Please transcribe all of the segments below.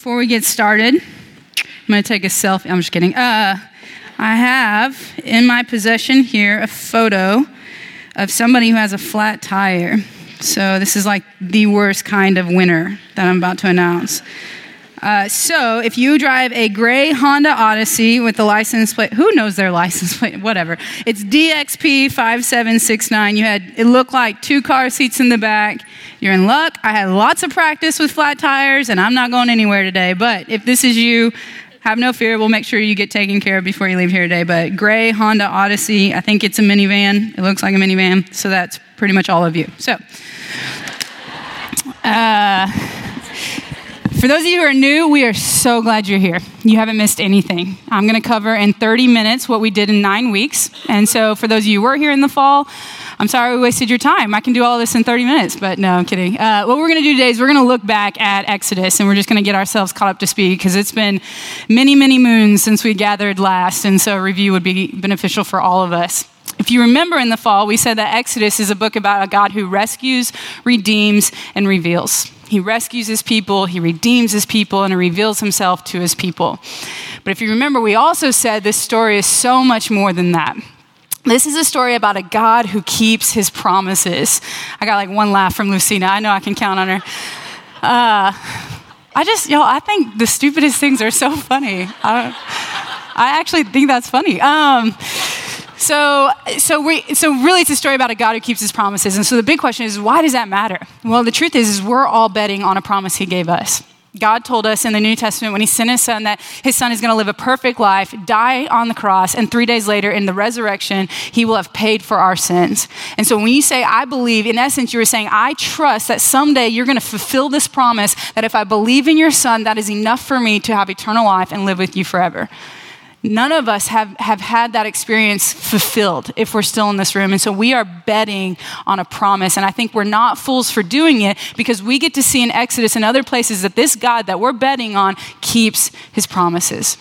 Before we get started, I'm going to take a selfie. I'm just kidding. Uh, I have in my possession here a photo of somebody who has a flat tire. So, this is like the worst kind of winner that I'm about to announce. Uh, so, if you drive a gray Honda Odyssey with the license plate, who knows their license plate? Whatever. It's DXP 5769. You had, it looked like two car seats in the back. You're in luck. I had lots of practice with flat tires, and I'm not going anywhere today. But if this is you, have no fear. We'll make sure you get taken care of before you leave here today. But gray Honda Odyssey, I think it's a minivan. It looks like a minivan. So, that's pretty much all of you. So, uh, for those of you who are new, we are so glad you're here. You haven't missed anything. I'm going to cover in 30 minutes what we did in nine weeks. And so, for those of you who were here in the fall, I'm sorry we wasted your time. I can do all this in 30 minutes, but no, I'm kidding. Uh, what we're going to do today is we're going to look back at Exodus and we're just going to get ourselves caught up to speed because it's been many, many moons since we gathered last. And so, a review would be beneficial for all of us. If you remember in the fall, we said that Exodus is a book about a God who rescues, redeems, and reveals. He rescues his people, he redeems his people, and he reveals himself to his people. But if you remember, we also said this story is so much more than that. This is a story about a God who keeps his promises. I got like one laugh from Lucina. I know I can count on her. Uh, I just, y'all, I think the stupidest things are so funny. I, I actually think that's funny. Um, so, so, we, so really, it's a story about a God who keeps his promises. And so the big question is, why does that matter? Well, the truth is, is we're all betting on a promise he gave us. God told us in the New Testament when He sent His Son that His Son is going to live a perfect life, die on the cross, and three days later in the resurrection, He will have paid for our sins. And so when you say, I believe, in essence, you are saying, I trust that someday you're going to fulfill this promise that if I believe in your Son, that is enough for me to have eternal life and live with you forever. None of us have, have had that experience fulfilled if we're still in this room. And so we are betting on a promise. And I think we're not fools for doing it because we get to see in Exodus and other places that this God that we're betting on keeps his promises.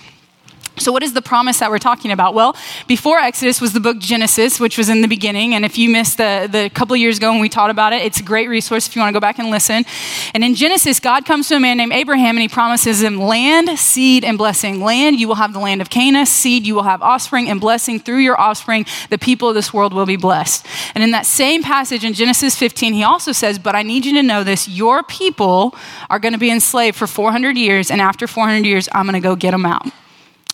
So, what is the promise that we're talking about? Well, before Exodus was the book Genesis, which was in the beginning. And if you missed the, the couple years ago when we taught about it, it's a great resource if you want to go back and listen. And in Genesis, God comes to a man named Abraham and he promises him land, seed, and blessing. Land, you will have the land of Canaan. Seed, you will have offspring, and blessing through your offspring, the people of this world will be blessed. And in that same passage in Genesis 15, he also says, But I need you to know this your people are going to be enslaved for 400 years, and after 400 years, I'm going to go get them out.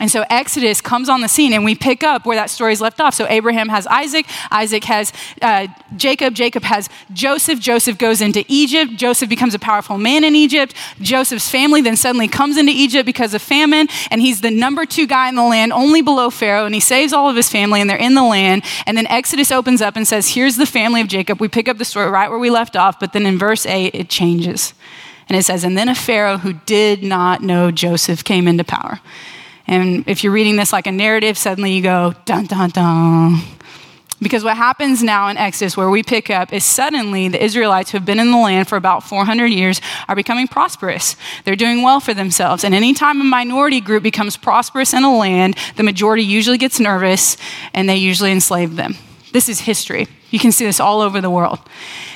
And so Exodus comes on the scene, and we pick up where that story's left off. So Abraham has Isaac, Isaac has uh, Jacob, Jacob has Joseph. Joseph goes into Egypt. Joseph becomes a powerful man in Egypt. Joseph's family then suddenly comes into Egypt because of famine, and he's the number two guy in the land, only below Pharaoh, and he saves all of his family, and they're in the land. And then Exodus opens up and says, Here's the family of Jacob. We pick up the story right where we left off, but then in verse 8, it changes. And it says, And then a Pharaoh who did not know Joseph came into power. And if you're reading this like a narrative, suddenly you go, dun, dun, dun. Because what happens now in Exodus, where we pick up, is suddenly the Israelites who have been in the land for about 400 years are becoming prosperous. They're doing well for themselves. And anytime a minority group becomes prosperous in a land, the majority usually gets nervous and they usually enslave them. This is history. You can see this all over the world.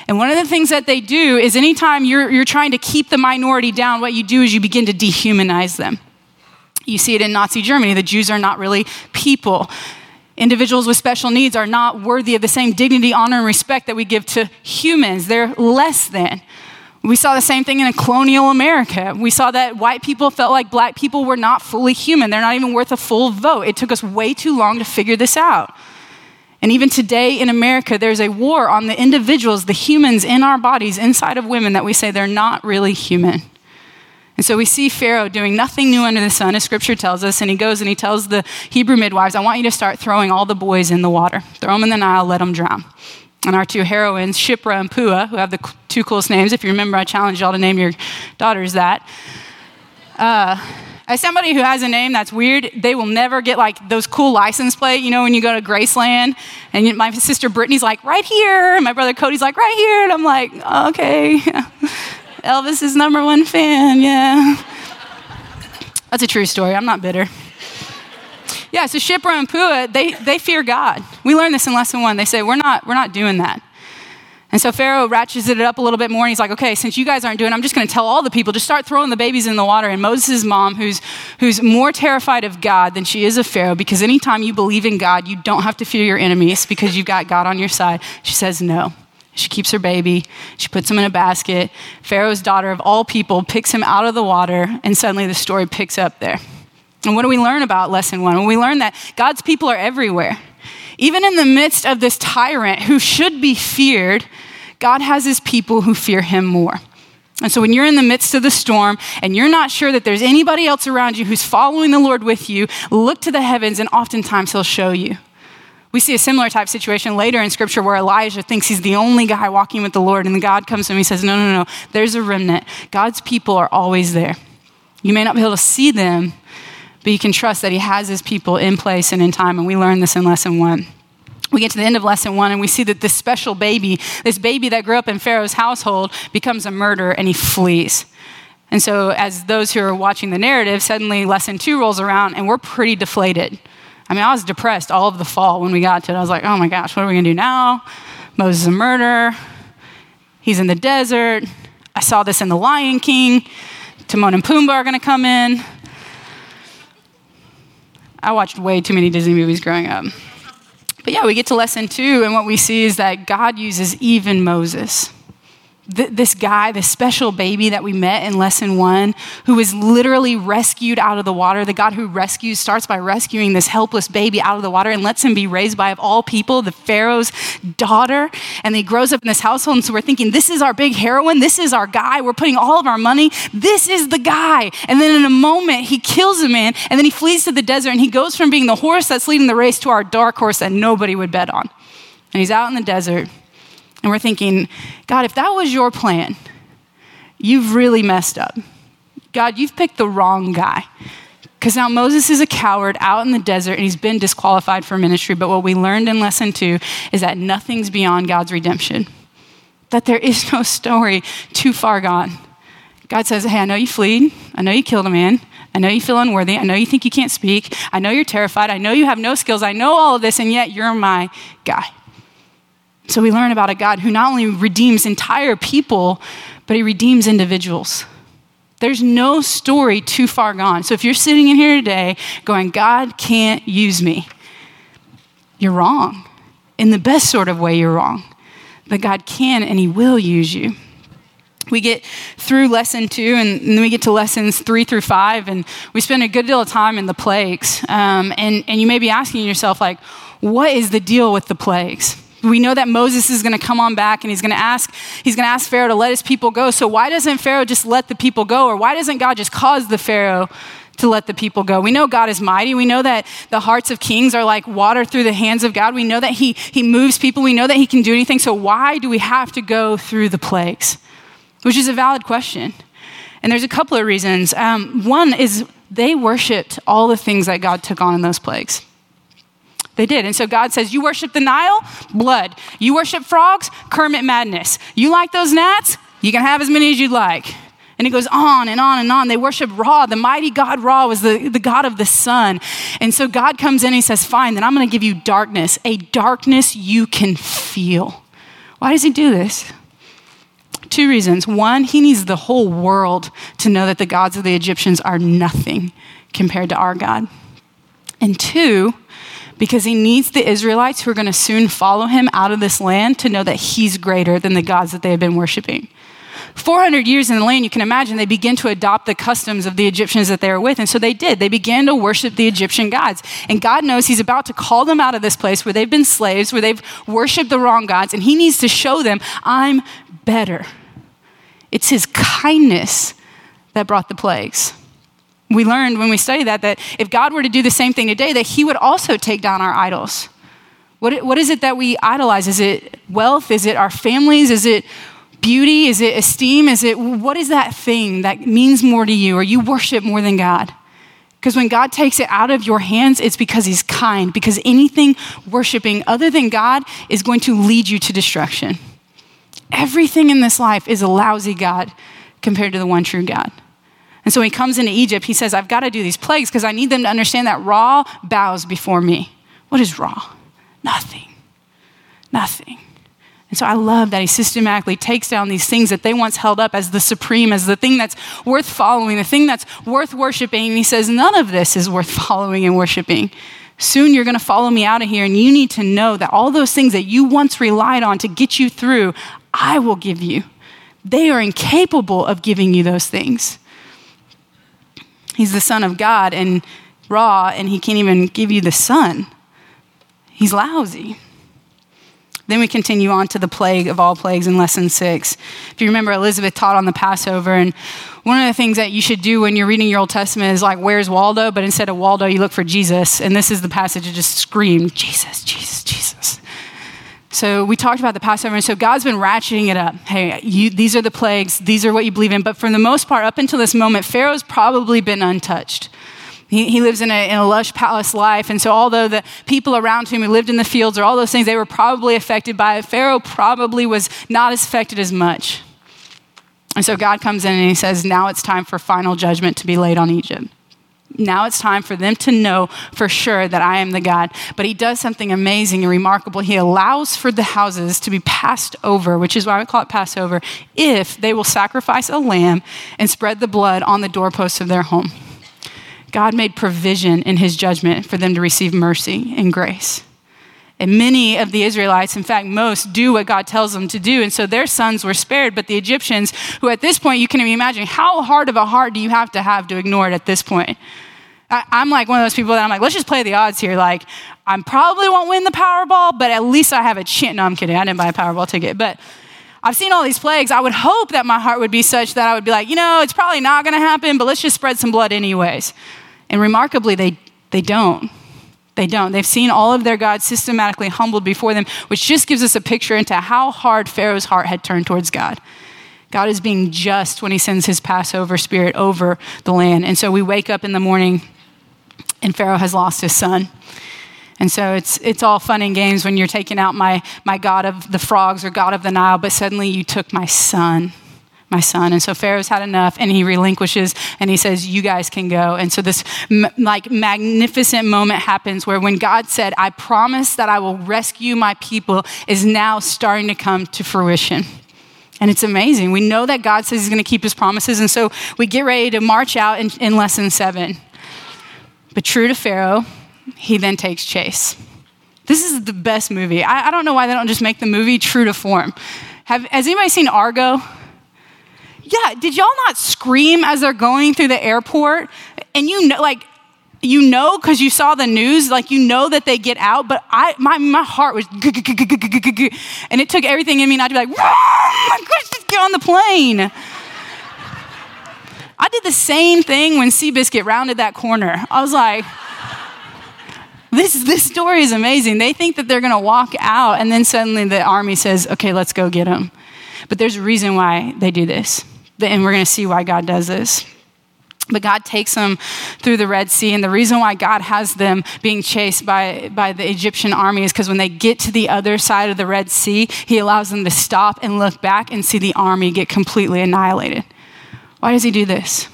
And one of the things that they do is anytime you're, you're trying to keep the minority down, what you do is you begin to dehumanize them. You see it in Nazi Germany. The Jews are not really people. Individuals with special needs are not worthy of the same dignity, honor, and respect that we give to humans. They're less than. We saw the same thing in colonial America. We saw that white people felt like black people were not fully human. They're not even worth a full vote. It took us way too long to figure this out. And even today in America, there's a war on the individuals, the humans in our bodies, inside of women, that we say they're not really human. And so we see Pharaoh doing nothing new under the sun, as scripture tells us. And he goes and he tells the Hebrew midwives, I want you to start throwing all the boys in the water. Throw them in the Nile, let them drown. And our two heroines, Shiphrah and Puah, who have the two coolest names. If you remember, I challenged y'all to name your daughters that. Uh, as somebody who has a name that's weird, they will never get like those cool license plate. You know, when you go to Graceland, and my sister Brittany's like, right here, and my brother Cody's like, right here, and I'm like, okay. Elvis's number one fan, yeah. That's a true story. I'm not bitter. Yeah, so Shiphrah and Puah, they, they fear God. We learned this in lesson one. They say, we're not, we're not doing that. And so Pharaoh ratchets it up a little bit more and he's like, okay, since you guys aren't doing it, I'm just going to tell all the people, just start throwing the babies in the water. And Moses' mom, who's, who's more terrified of God than she is of Pharaoh, because anytime you believe in God, you don't have to fear your enemies because you've got God on your side, she says no. She keeps her baby. She puts him in a basket. Pharaoh's daughter, of all people, picks him out of the water, and suddenly the story picks up there. And what do we learn about lesson one? Well, we learn that God's people are everywhere. Even in the midst of this tyrant who should be feared, God has his people who fear him more. And so when you're in the midst of the storm and you're not sure that there's anybody else around you who's following the Lord with you, look to the heavens and oftentimes he'll show you. We see a similar type situation later in scripture where Elijah thinks he's the only guy walking with the Lord, and God comes to him and he says, No, no, no, there's a remnant. God's people are always there. You may not be able to see them, but you can trust that He has His people in place and in time. And we learn this in lesson one. We get to the end of lesson one and we see that this special baby, this baby that grew up in Pharaoh's household, becomes a murderer and he flees. And so, as those who are watching the narrative, suddenly lesson two rolls around and we're pretty deflated. I mean, I was depressed all of the fall when we got to it. I was like, oh my gosh, what are we going to do now? Moses is a murderer. He's in the desert. I saw this in The Lion King. Timon and Pumbaa are going to come in. I watched way too many Disney movies growing up. But yeah, we get to lesson two, and what we see is that God uses even Moses th- this guy, this special baby that we met in lesson one, who was literally rescued out of the water. The God who rescues starts by rescuing this helpless baby out of the water and lets him be raised by, of all people, the Pharaoh's daughter. And he grows up in this household. And so we're thinking, this is our big heroine. This is our guy. We're putting all of our money. This is the guy. And then in a moment, he kills a man and then he flees to the desert and he goes from being the horse that's leading the race to our dark horse that nobody would bet on. And he's out in the desert and we're thinking, God, if that was your plan, you've really messed up. God, you've picked the wrong guy. Because now Moses is a coward out in the desert and he's been disqualified for ministry. But what we learned in lesson two is that nothing's beyond God's redemption, that there is no story too far gone. God says, Hey, I know you fled. I know you killed a man. I know you feel unworthy. I know you think you can't speak. I know you're terrified. I know you have no skills. I know all of this, and yet you're my guy. So we learn about a God who not only redeems entire people, but he redeems individuals. There's no story too far gone. So if you're sitting in here today going, God can't use me, you're wrong. In the best sort of way, you're wrong. But God can and he will use you. We get through lesson two, and then we get to lessons three through five, and we spend a good deal of time in the plagues. Um, and, and you may be asking yourself, like, what is the deal with the plagues? We know that Moses is going to come on back and he's going to ask he's going to ask Pharaoh to let his people go. So why doesn't Pharaoh just let the people go or why doesn't God just cause the Pharaoh to let the people go? We know God is mighty. We know that the hearts of kings are like water through the hands of God. We know that he he moves people. We know that he can do anything. So why do we have to go through the plagues? Which is a valid question. And there's a couple of reasons. Um, one is they worshiped all the things that God took on in those plagues. They did. And so God says, You worship the Nile? Blood. You worship frogs? Kermit madness. You like those gnats? You can have as many as you'd like. And it goes on and on and on. They worship Ra. The mighty God Ra was the, the God of the sun. And so God comes in and he says, Fine, then I'm going to give you darkness, a darkness you can feel. Why does he do this? Two reasons. One, he needs the whole world to know that the gods of the Egyptians are nothing compared to our God. And two, because he needs the Israelites who are going to soon follow him out of this land to know that he's greater than the gods that they have been worshiping. 400 years in the land, you can imagine they begin to adopt the customs of the Egyptians that they were with. And so they did. They began to worship the Egyptian gods. And God knows He's about to call them out of this place where they've been slaves, where they've worshiped the wrong gods. And He needs to show them, I'm better. It's His kindness that brought the plagues we learned when we studied that that if God were to do the same thing today, that He would also take down our idols. What, what is it that we idolize? Is it wealth? Is it our families? Is it beauty? Is it esteem? Is it what is that thing that means more to you or you worship more than God? Because when God takes it out of your hands, it's because He's kind, because anything worshiping other than God is going to lead you to destruction. Everything in this life is a lousy God compared to the one true God. And so when he comes into Egypt, he says, I've got to do these plagues because I need them to understand that Ra bows before me. What is Ra? Nothing. Nothing. And so I love that he systematically takes down these things that they once held up as the supreme, as the thing that's worth following, the thing that's worth worshiping. And he says, none of this is worth following and worshiping. Soon you're going to follow me out of here, and you need to know that all those things that you once relied on to get you through, I will give you. They are incapable of giving you those things. He's the Son of God and Ra, and he can't even give you the sun. He's lousy. Then we continue on to the plague of all plagues in lesson six. If you remember, Elizabeth taught on the Passover, and one of the things that you should do when you're reading your Old Testament is like, where's Waldo? But instead of Waldo, you look for Jesus. And this is the passage that just screamed, Jesus, Jesus, Jesus. So we talked about the Passover, and so God's been ratcheting it up. Hey, you, these are the plagues, these are what you believe in. But for the most part, up until this moment, Pharaoh's probably been untouched. He, he lives in a, in a lush palace life. And so, although the people around him who lived in the fields or all those things, they were probably affected by it, Pharaoh probably was not as affected as much. And so, God comes in and he says, Now it's time for final judgment to be laid on Egypt. Now it's time for them to know for sure that I am the God. But he does something amazing and remarkable. He allows for the houses to be passed over, which is why we call it Passover, if they will sacrifice a lamb and spread the blood on the doorposts of their home. God made provision in his judgment for them to receive mercy and grace. And many of the Israelites, in fact, most, do what God tells them to do. And so their sons were spared. But the Egyptians, who at this point, you can imagine, how hard of a heart do you have to have to ignore it at this point? I, am like one of those people that I'm like, let's just play the odds here. Like, I probably won't win the Powerball, but at least I have a chance. No, I'm kidding. I didn't buy a Powerball ticket. But I've seen all these plagues. I would hope that my heart would be such that I would be like, you know, it's probably not going to happen, but let's just spread some blood anyways. And remarkably, they, they don't. They don't. They've seen all of their gods systematically humbled before them, which just gives us a picture into how hard Pharaoh's heart had turned towards God. God is being just when he sends his Passover spirit over the land. And so we wake up in the morning and Pharaoh has lost his son. And so it's, it's all fun and games when you're taking out my, my God of the frogs or God of the Nile, but suddenly you took my son my son. And so Pharaoh's had enough and he relinquishes and he says, You guys can go. And so this m- like magnificent moment happens where when God said, I promise that I will rescue my people, is now starting to come to fruition. And it's amazing. We know that God says he's going to keep his promises. And so we get ready to march out in, in lesson seven. But true to Pharaoh, he then takes chase. This is the best movie. I, I don't know why they don't just make the movie true to form. Have, has anybody seen Argo? Yeah, did y'all not scream as they're going through the airport? And you know, like, you know because you saw the news like you know that they get out but i my, my heart was and it took everything in me not to be like my gosh just get on the plane. I did the same thing when seabiscuit rounded that corner. I was like this, this story is amazing. They think that they're going to walk out and then suddenly the army says okay let's go get them but there's a reason why they do this and we're going to see why God does this. But God takes them through the Red Sea. And the reason why God has them being chased by, by the Egyptian army is because when they get to the other side of the Red Sea, He allows them to stop and look back and see the army get completely annihilated. Why does He do this?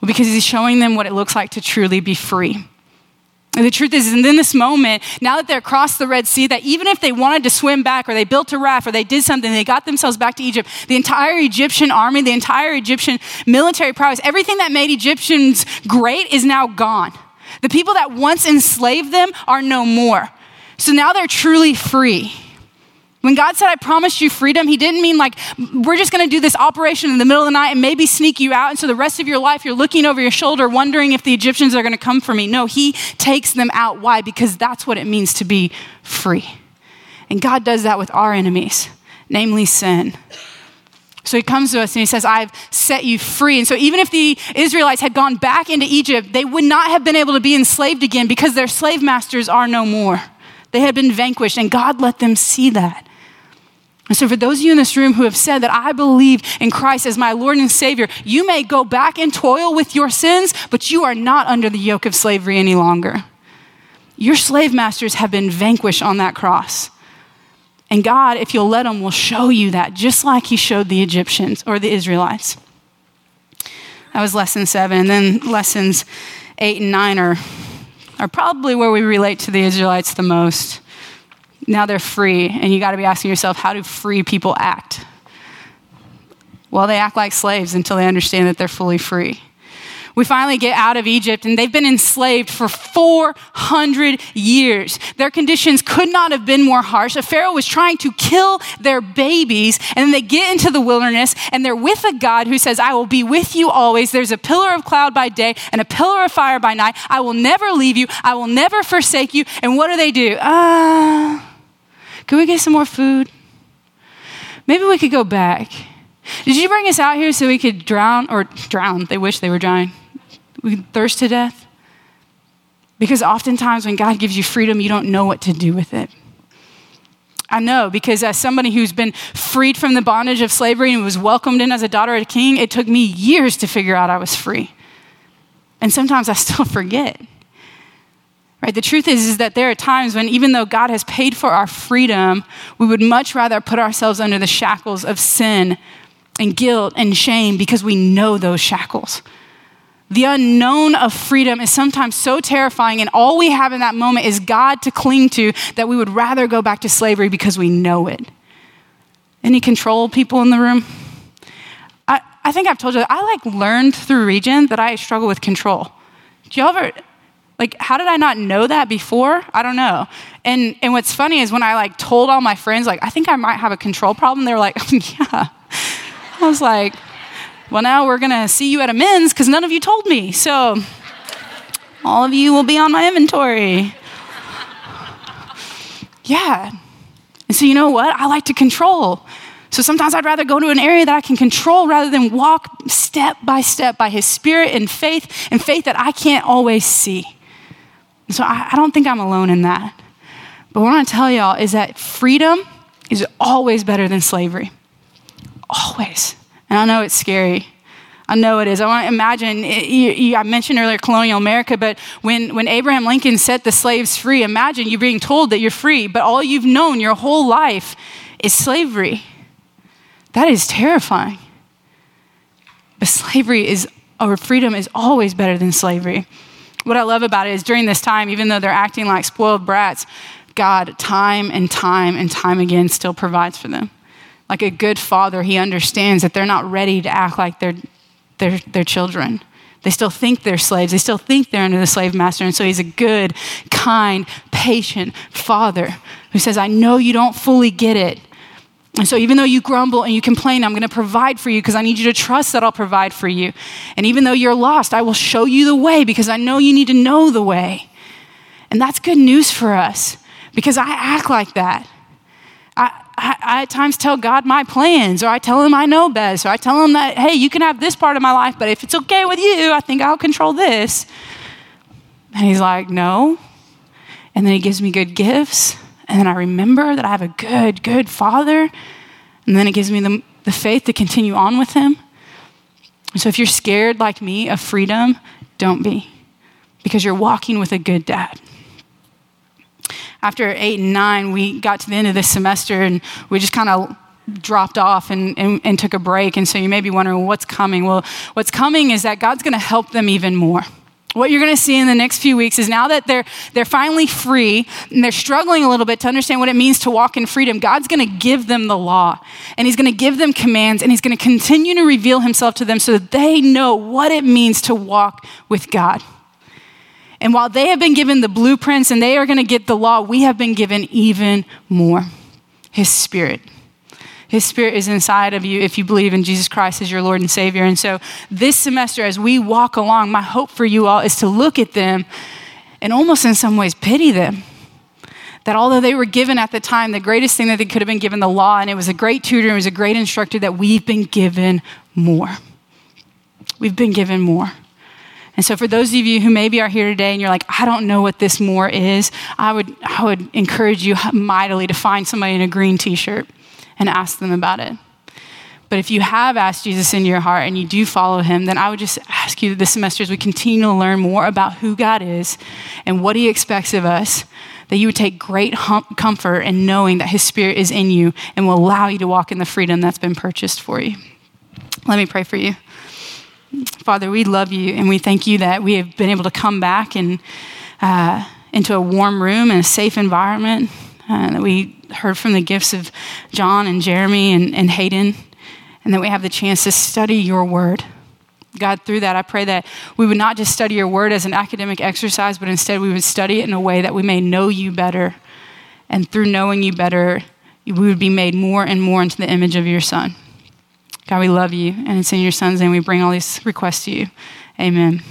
Well, because He's showing them what it looks like to truly be free. And the truth is, in this moment, now that they're across the Red Sea, that even if they wanted to swim back or they built a raft or they did something, they got themselves back to Egypt, the entire Egyptian army, the entire Egyptian military prowess, everything that made Egyptians great is now gone. The people that once enslaved them are no more. So now they're truly free. When God said, I promised you freedom, He didn't mean like, we're just gonna do this operation in the middle of the night and maybe sneak you out. And so the rest of your life, you're looking over your shoulder, wondering if the Egyptians are gonna come for me. No, He takes them out. Why? Because that's what it means to be free. And God does that with our enemies, namely sin. So he comes to us and he says, I've set you free. And so even if the Israelites had gone back into Egypt, they would not have been able to be enslaved again because their slave masters are no more. They had been vanquished, and God let them see that. And so, for those of you in this room who have said that I believe in Christ as my Lord and Savior, you may go back and toil with your sins, but you are not under the yoke of slavery any longer. Your slave masters have been vanquished on that cross. And God, if you'll let Him, will show you that, just like He showed the Egyptians or the Israelites. That was lesson seven. And then lessons eight and nine are, are probably where we relate to the Israelites the most. Now they're free, and you got to be asking yourself, how do free people act? Well, they act like slaves until they understand that they're fully free we finally get out of Egypt, and they've been enslaved for 400 years. Their conditions could not have been more harsh. A Pharaoh was trying to kill their babies, and then they get into the wilderness, and they're with a God who says, I will be with you always. There's a pillar of cloud by day and a pillar of fire by night. I will never leave you, I will never forsake you. And what do they do? Ah, uh, can we get some more food? Maybe we could go back. Did you bring us out here so we could drown or drown? They wish they were drowning we could thirst to death. Because oftentimes when God gives you freedom, you don't know what to do with it. I know because as somebody who's been freed from the bondage of slavery and was welcomed in as a daughter of a king, it took me years to figure out I was free. And sometimes I still forget. Right? The truth is, is that there are times when even though God has paid for our freedom, we would much rather put ourselves under the shackles of sin and guilt and shame because we know those shackles. The unknown of freedom is sometimes so terrifying, and all we have in that moment is God to cling to that we would rather go back to slavery because we know it. Any control people in the room? I, I think I've told you, I like learned through Regen that I struggle with control. Do y'all ever, like, how did I not know that before? I don't know. And, and what's funny is when I like told all my friends, like, I think I might have a control problem, they were like, yeah. I was like, well, now we're to see you at a men's because none of you told me. So all of you will be on my inventory. Yeah. And so, you know what? I like to control. So sometimes I'd rather go to an area that I can control rather than walk step by step by His Spirit and faith and faith that I can't always see. So I, I don't think I'm alone in that. But what I want to tell y'all is that freedom is always better than slavery. Always. And I know it's scary. I know it is. I want to imagine, you, you, I mentioned earlier colonial America, but when, when Abraham Lincoln set the slaves free, imagine you being told that you're free, but all you've known your whole life is slavery. That is terrifying. But slavery is, or freedom is always better than slavery. What I love about it is during this time, even though they're acting like spoiled brats, God, time and time and time again, still provides for them like a good father, he understands that they're not ready to act like they're, they're, they're children. They still think they're slaves. They still think they're under the slave master. And so he's a good, kind, patient father who says, I know you don't fully get it. And so, even though you grumble and you complain, I'm going to provide for you because I need you to trust that I'll provide for you. And even though you're lost, I will show you the way because I know you need to know the way. And that's good news for us because I act like that. I, I, I, at times tell God my plans, or I tell him I know best, or I tell him that, hey, you can have this part of my life, but if it's okay with you, I think I'll control this. And he's like, no. And then he gives me good gifts. And then I remember that I have a good, good father. And then it gives me the, the faith to continue on with him. So if you're scared like me of freedom, don't be, because you're walking with a good dad after eight and nine, we got to the end of this semester and we just kind of dropped off and, and, and, took a break. And so you may be wondering what's coming. Well, what's coming is that God's going to help them even more. What you're going to see in the next few weeks is now that they're, they're finally free and they're struggling a little bit to understand what it means to walk in freedom, God's going to give them the law and He's going to give them commands and He's going to continue to reveal Himself to them so that they know what it means to walk with God. And while they have been given the blueprints and they are going to get the law, we have been given even more His Spirit. His Spirit is inside of you if you believe in Jesus Christ as your Lord and Savior. And so, this semester, as we walk along, my hope for you all is to look at them and almost in some ways pity them. That although they were given at the time the greatest thing that they could have been given, the law, and it was a great tutor, it was a great instructor, that we've been given more. We've been given more. And so, for those of you who maybe are here today and you're like, I don't know what this more is, I would, I would encourage you mightily to find somebody in a green t shirt and ask them about it. But if you have asked Jesus into your heart and you do follow him, then I would just ask you this semester as we continue to learn more about who God is and what he expects of us, that you would take great hum- comfort in knowing that his spirit is in you and will allow you to walk in the freedom that's been purchased for you. Let me pray for you. Father, we love you and we thank you that we have been able to come back and uh, into a warm room and a safe environment. Uh, that we heard from the gifts of John and Jeremy and, and Hayden, and that we have the chance to study your word. God, through that, I pray that we would not just study your word as an academic exercise, but instead we would study it in a way that we may know you better. And through knowing you better, we would be made more and more into the image of your son. God, we love you. And it's in your son's name we bring all these requests to you. Amen.